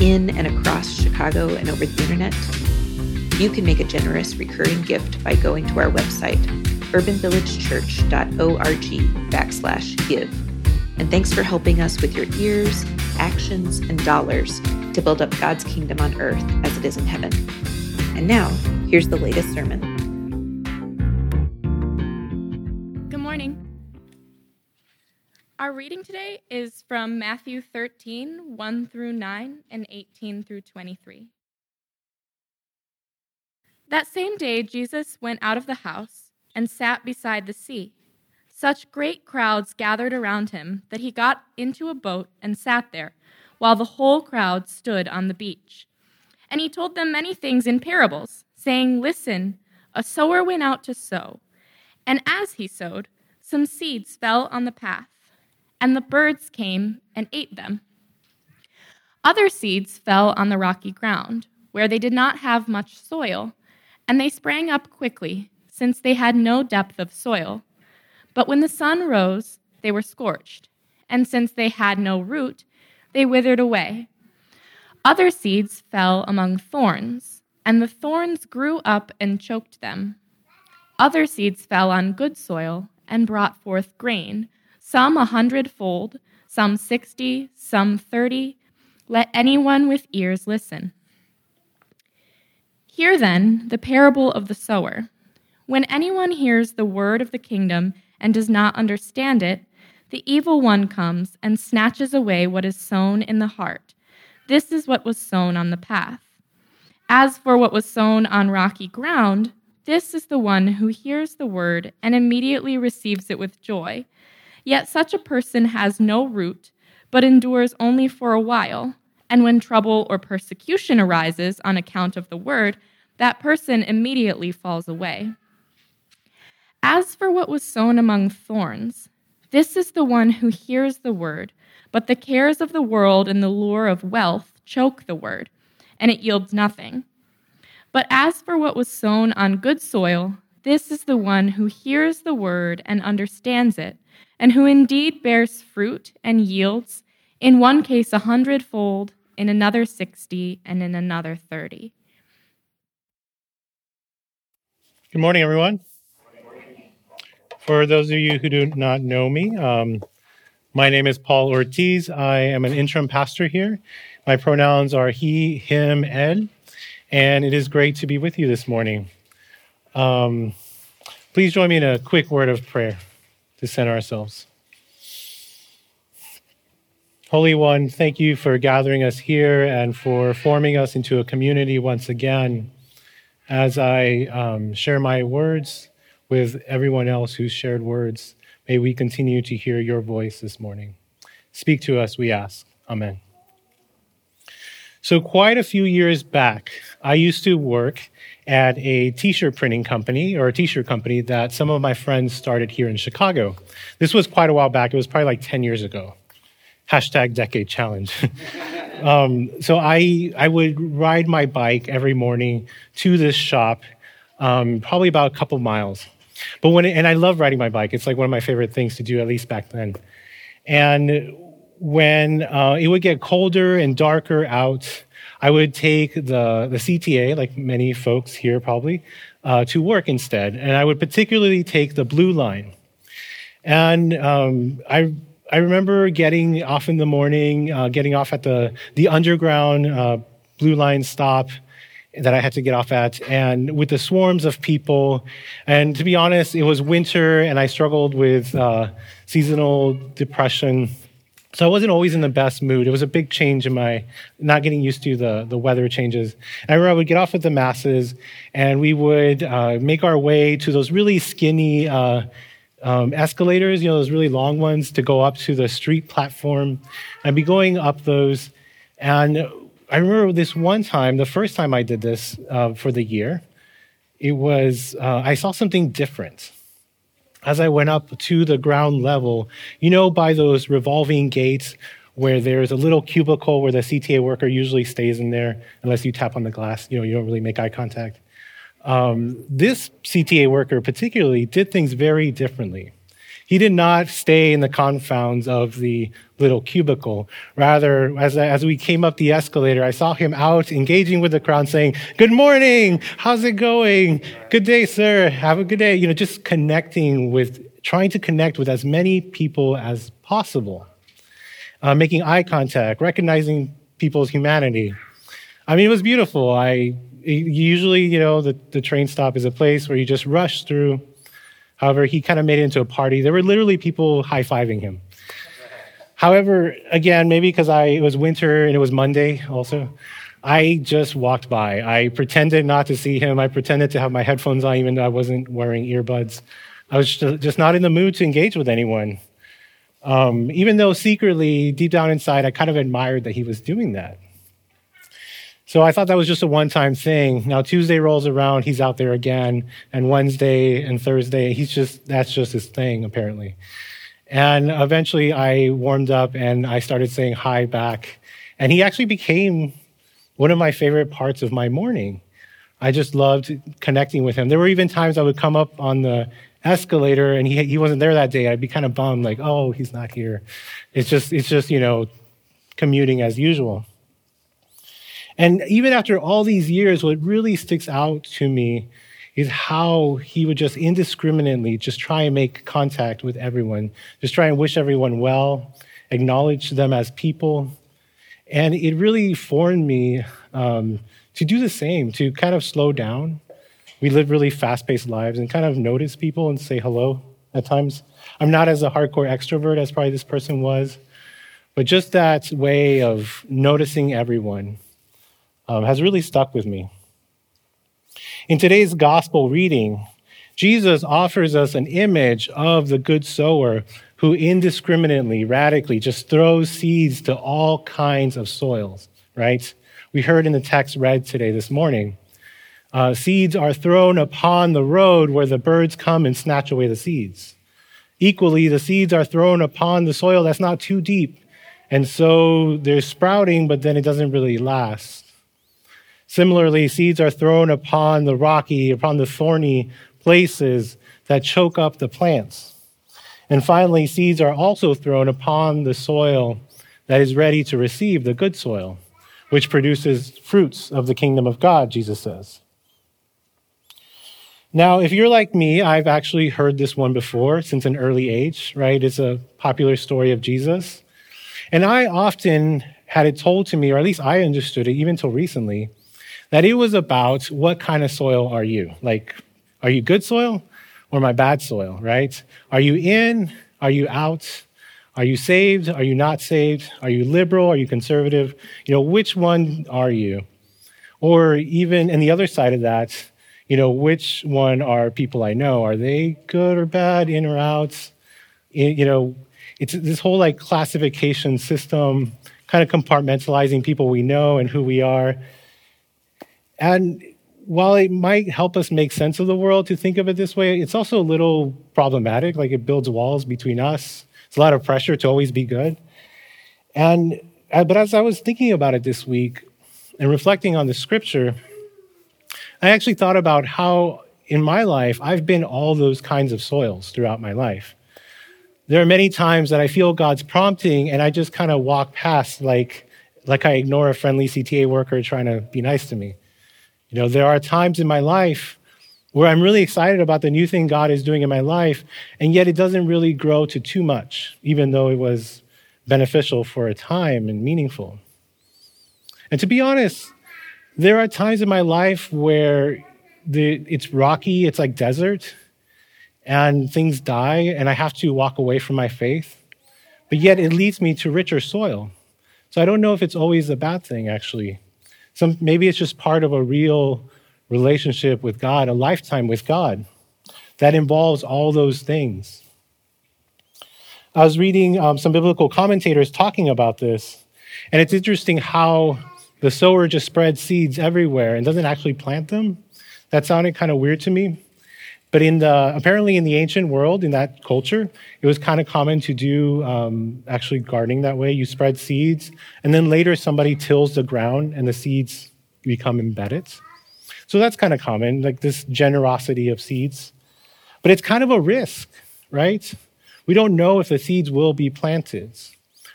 in and across Chicago and over the internet? You can make a generous recurring gift by going to our website, urbanvillagechurch.org backslash give. And thanks for helping us with your ears, actions, and dollars to build up God's kingdom on earth as it is in heaven. And now, here's the latest sermon. Our reading today is from Matthew 13, 1 through 9, and 18 through 23. That same day, Jesus went out of the house and sat beside the sea. Such great crowds gathered around him that he got into a boat and sat there, while the whole crowd stood on the beach. And he told them many things in parables, saying, Listen, a sower went out to sow. And as he sowed, some seeds fell on the path, and the birds came and ate them. Other seeds fell on the rocky ground, where they did not have much soil, and they sprang up quickly, since they had no depth of soil. But when the sun rose, they were scorched, and since they had no root, they withered away. Other seeds fell among thorns, and the thorns grew up and choked them. Other seeds fell on good soil and brought forth grain, some a hundredfold, some sixty, some thirty. Let anyone with ears listen. Hear then the parable of the sower. When anyone hears the word of the kingdom and does not understand it, the evil one comes and snatches away what is sown in the heart. This is what was sown on the path. As for what was sown on rocky ground, this is the one who hears the word and immediately receives it with joy. Yet such a person has no root, but endures only for a while. And when trouble or persecution arises on account of the word, that person immediately falls away. As for what was sown among thorns, this is the one who hears the word, but the cares of the world and the lure of wealth choke the word, and it yields nothing. But as for what was sown on good soil, this is the one who hears the word and understands it, and who indeed bears fruit and yields, in one case a hundredfold, in another sixty, and in another thirty. Good morning, everyone. For those of you who do not know me, um, my name is Paul Ortiz. I am an interim pastor here. My pronouns are he, him, ed, and it is great to be with you this morning. Um, please join me in a quick word of prayer to center ourselves. Holy One, thank you for gathering us here and for forming us into a community once again. As I um, share my words, with everyone else who's shared words. May we continue to hear your voice this morning. Speak to us, we ask. Amen. So, quite a few years back, I used to work at a t shirt printing company or a t shirt company that some of my friends started here in Chicago. This was quite a while back, it was probably like 10 years ago. Hashtag decade challenge. um, so, I, I would ride my bike every morning to this shop, um, probably about a couple miles. But when, and I love riding my bike. It's like one of my favorite things to do, at least back then. And when uh, it would get colder and darker out, I would take the, the CTA, like many folks here probably, uh, to work instead. And I would particularly take the blue line. And um, I, I remember getting off in the morning, uh, getting off at the, the underground uh, blue line stop that I had to get off at, and with the swarms of people. And to be honest, it was winter, and I struggled with uh, seasonal depression. So I wasn't always in the best mood. It was a big change in my not getting used to the, the weather changes. I remember I would get off with the masses, and we would uh, make our way to those really skinny uh, um, escalators, you know, those really long ones to go up to the street platform. I'd be going up those, and I remember this one time, the first time I did this uh, for the year, it was, uh, I saw something different. As I went up to the ground level, you know, by those revolving gates where there's a little cubicle where the CTA worker usually stays in there unless you tap on the glass, you know, you don't really make eye contact. Um, this CTA worker particularly did things very differently. He did not stay in the confounds of the little cubicle. Rather, as, as we came up the escalator, I saw him out engaging with the crowd saying, Good morning. How's it going? Good day, sir. Have a good day. You know, just connecting with, trying to connect with as many people as possible, uh, making eye contact, recognizing people's humanity. I mean, it was beautiful. I usually, you know, the, the train stop is a place where you just rush through However, he kind of made it into a party. There were literally people high fiving him. However, again, maybe because I it was winter and it was Monday also, I just walked by. I pretended not to see him. I pretended to have my headphones on, even though I wasn't wearing earbuds. I was just not in the mood to engage with anyone. Um, even though secretly, deep down inside, I kind of admired that he was doing that. So I thought that was just a one time thing. Now Tuesday rolls around, he's out there again, and Wednesday and Thursday, he's just, that's just his thing, apparently. And eventually I warmed up and I started saying hi back. And he actually became one of my favorite parts of my morning. I just loved connecting with him. There were even times I would come up on the escalator and he, he wasn't there that day. I'd be kind of bummed, like, oh, he's not here. It's just, it's just, you know, commuting as usual. And even after all these years, what really sticks out to me is how he would just indiscriminately just try and make contact with everyone, just try and wish everyone well, acknowledge them as people. And it really formed me um, to do the same, to kind of slow down. We live really fast paced lives and kind of notice people and say hello at times. I'm not as a hardcore extrovert as probably this person was, but just that way of noticing everyone um, has really stuck with me. In today's gospel reading, Jesus offers us an image of the good sower who indiscriminately, radically just throws seeds to all kinds of soils, right? We heard in the text read today this morning. Uh, seeds are thrown upon the road where the birds come and snatch away the seeds. Equally, the seeds are thrown upon the soil that's not too deep. And so they're sprouting, but then it doesn't really last. Similarly, seeds are thrown upon the rocky, upon the thorny places that choke up the plants. And finally, seeds are also thrown upon the soil that is ready to receive the good soil, which produces fruits of the kingdom of God, Jesus says. Now, if you're like me, I've actually heard this one before since an early age, right? It's a popular story of Jesus. And I often had it told to me, or at least I understood it even till recently, that it was about what kind of soil are you? Like, are you good soil or my bad soil, right? Are you in? Are you out? Are you saved? Are you not saved? Are you liberal? Are you conservative? You know, which one are you? Or even, and the other side of that, you know, which one are people I know? Are they good or bad, in or out? You know, it's this whole like classification system, kind of compartmentalizing people we know and who we are. And while it might help us make sense of the world to think of it this way, it's also a little problematic. Like it builds walls between us. It's a lot of pressure to always be good. And uh, but as I was thinking about it this week and reflecting on the scripture, I actually thought about how in my life I've been all those kinds of soils throughout my life. There are many times that I feel God's prompting and I just kind of walk past like like I ignore a friendly CTA worker trying to be nice to me. You know, there are times in my life where I'm really excited about the new thing God is doing in my life, and yet it doesn't really grow to too much, even though it was beneficial for a time and meaningful. And to be honest, there are times in my life where the, it's rocky, it's like desert, and things die, and I have to walk away from my faith. But yet it leads me to richer soil. So I don't know if it's always a bad thing, actually. Some, maybe it's just part of a real relationship with God, a lifetime with God that involves all those things. I was reading um, some biblical commentators talking about this, and it's interesting how the sower just spreads seeds everywhere and doesn't actually plant them. That sounded kind of weird to me. But in the apparently in the ancient world, in that culture, it was kind of common to do um, actually gardening that way. You spread seeds, and then later somebody tills the ground, and the seeds become embedded. So that's kind of common, like this generosity of seeds. But it's kind of a risk, right? We don't know if the seeds will be planted.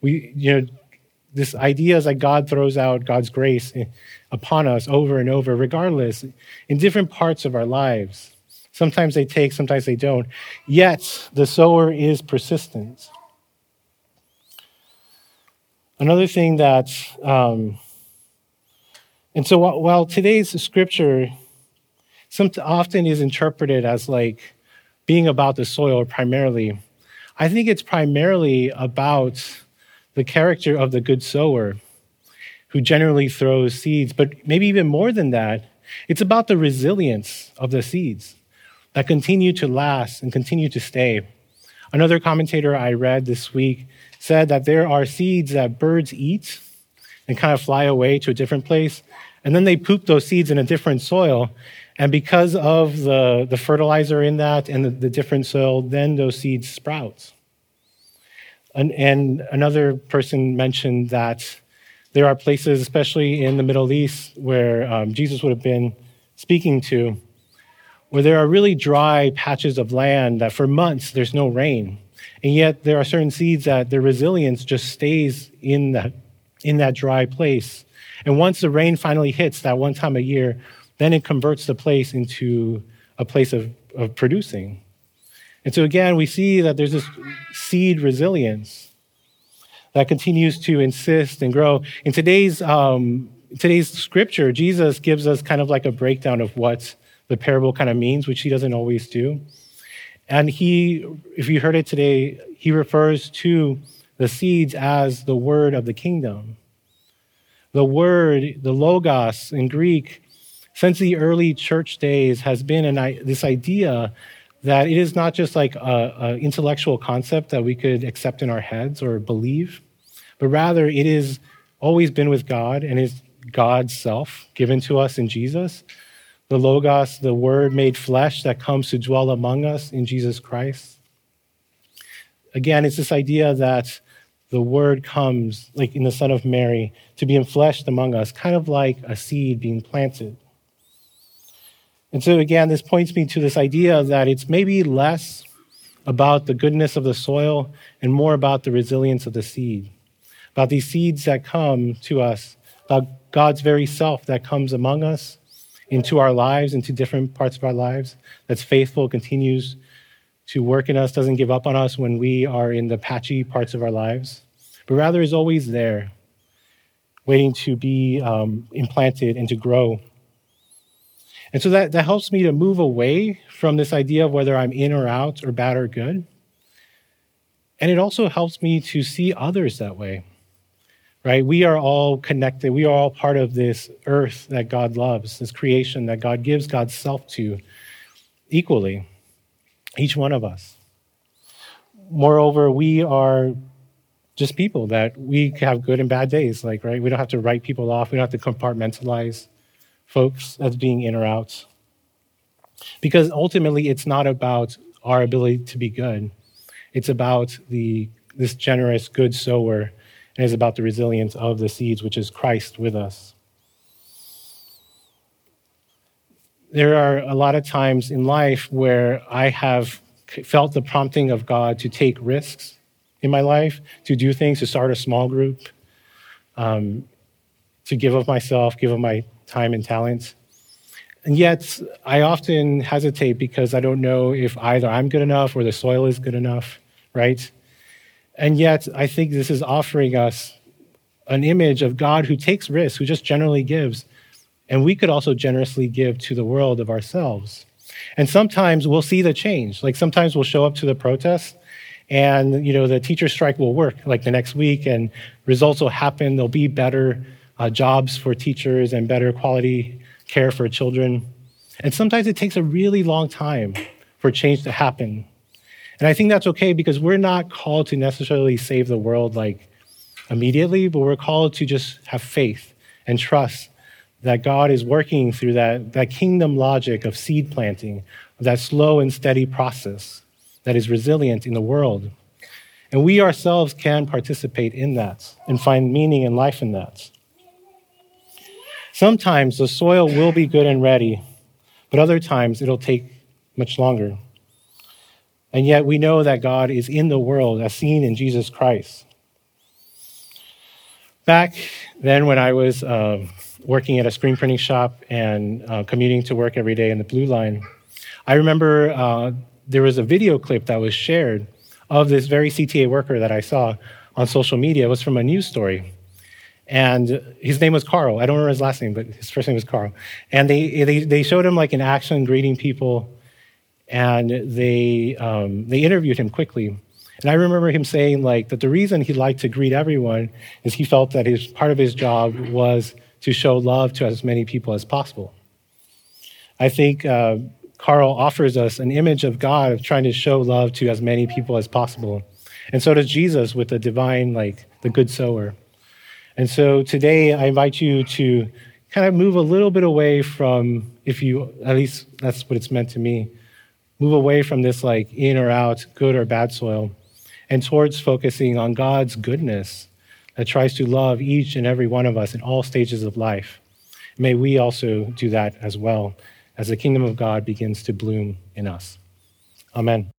We, you know, this idea is like God throws out God's grace upon us over and over, regardless, in different parts of our lives. Sometimes they take, sometimes they don't. Yet the sower is persistent. Another thing that, um, and so while today's scripture some, often is interpreted as like being about the soil primarily, I think it's primarily about the character of the good sower who generally throws seeds, but maybe even more than that, it's about the resilience of the seeds that continue to last and continue to stay. Another commentator I read this week said that there are seeds that birds eat and kind of fly away to a different place, and then they poop those seeds in a different soil. And because of the, the fertilizer in that and the, the different soil, then those seeds sprout. And, and another person mentioned that there are places, especially in the Middle East, where um, Jesus would have been speaking to, where there are really dry patches of land that for months there's no rain. And yet there are certain seeds that their resilience just stays in that, in that dry place. And once the rain finally hits that one time a year, then it converts the place into a place of, of producing. And so again, we see that there's this seed resilience that continues to insist and grow. In today's, um, today's scripture, Jesus gives us kind of like a breakdown of what the parable kind of means, which he doesn't always do. And he, if you heard it today, he refers to the seeds as the word of the kingdom. The word, the logos in Greek, since the early church days has been an, this idea that it is not just like an intellectual concept that we could accept in our heads or believe, but rather it is always been with God and is God's self given to us in Jesus the Logos, the Word made flesh that comes to dwell among us in Jesus Christ. Again, it's this idea that the Word comes, like in the Son of Mary, to be enfleshed among us, kind of like a seed being planted. And so, again, this points me to this idea that it's maybe less about the goodness of the soil and more about the resilience of the seed, about these seeds that come to us, about God's very self that comes among us into our lives, into different parts of our lives, that's faithful, continues to work in us, doesn't give up on us when we are in the patchy parts of our lives, but rather is always there, waiting to be um, implanted and to grow. And so that, that helps me to move away from this idea of whether I'm in or out or bad or good. And it also helps me to see others that way right? We are all connected. We are all part of this earth that God loves, this creation that God gives God's self to equally, each one of us. Moreover, we are just people that we have good and bad days, like, right? We don't have to write people off, we don't have to compartmentalize folks as being in or out. Because ultimately, it's not about our ability to be good. It's about the this generous good sower and is about the resilience of the seeds, which is Christ with us. There are a lot of times in life where I have felt the prompting of God to take risks in my life, to do things, to start a small group, um, to give of myself, give of my time and talents. And yet, I often hesitate because I don't know if either I'm good enough or the soil is good enough, right? And yet, I think this is offering us an image of God who takes risks, who just generally gives. And we could also generously give to the world of ourselves. And sometimes we'll see the change. Like sometimes we'll show up to the protest and you know the teacher strike will work like the next week and results will happen there'll be better uh, jobs for teachers and better quality care for children and sometimes it takes a really long time for change to happen and I think that's okay because we're not called to necessarily save the world like immediately, but we're called to just have faith and trust that God is working through that, that kingdom logic of seed planting, that slow and steady process that is resilient in the world. And we ourselves can participate in that and find meaning and life in that. Sometimes the soil will be good and ready, but other times it'll take much longer. And yet we know that God is in the world as seen in Jesus Christ. Back then, when I was uh, working at a screen printing shop and uh, commuting to work every day in the Blue Line, I remember uh, there was a video clip that was shared of this very CTA worker that I saw on social media. It was from a news story. And his name was Carl. I don't remember his last name, but his first name was Carl. And they, they, they showed him like in action greeting people, and they, um, they interviewed him quickly. And I remember him saying like that the reason he liked to greet everyone is he felt that his part of his job was to show love to as many people as possible. I think uh, Carl offers us an image of God of trying to show love to as many people as possible. And so does Jesus with the divine, like the good sower. And so today I invite you to kind of move a little bit away from, if you, at least that's what it's meant to me, move away from this like in or out, good or bad soil, and towards focusing on God's goodness that tries to love each and every one of us in all stages of life. May we also do that as well as the kingdom of God begins to bloom in us. Amen.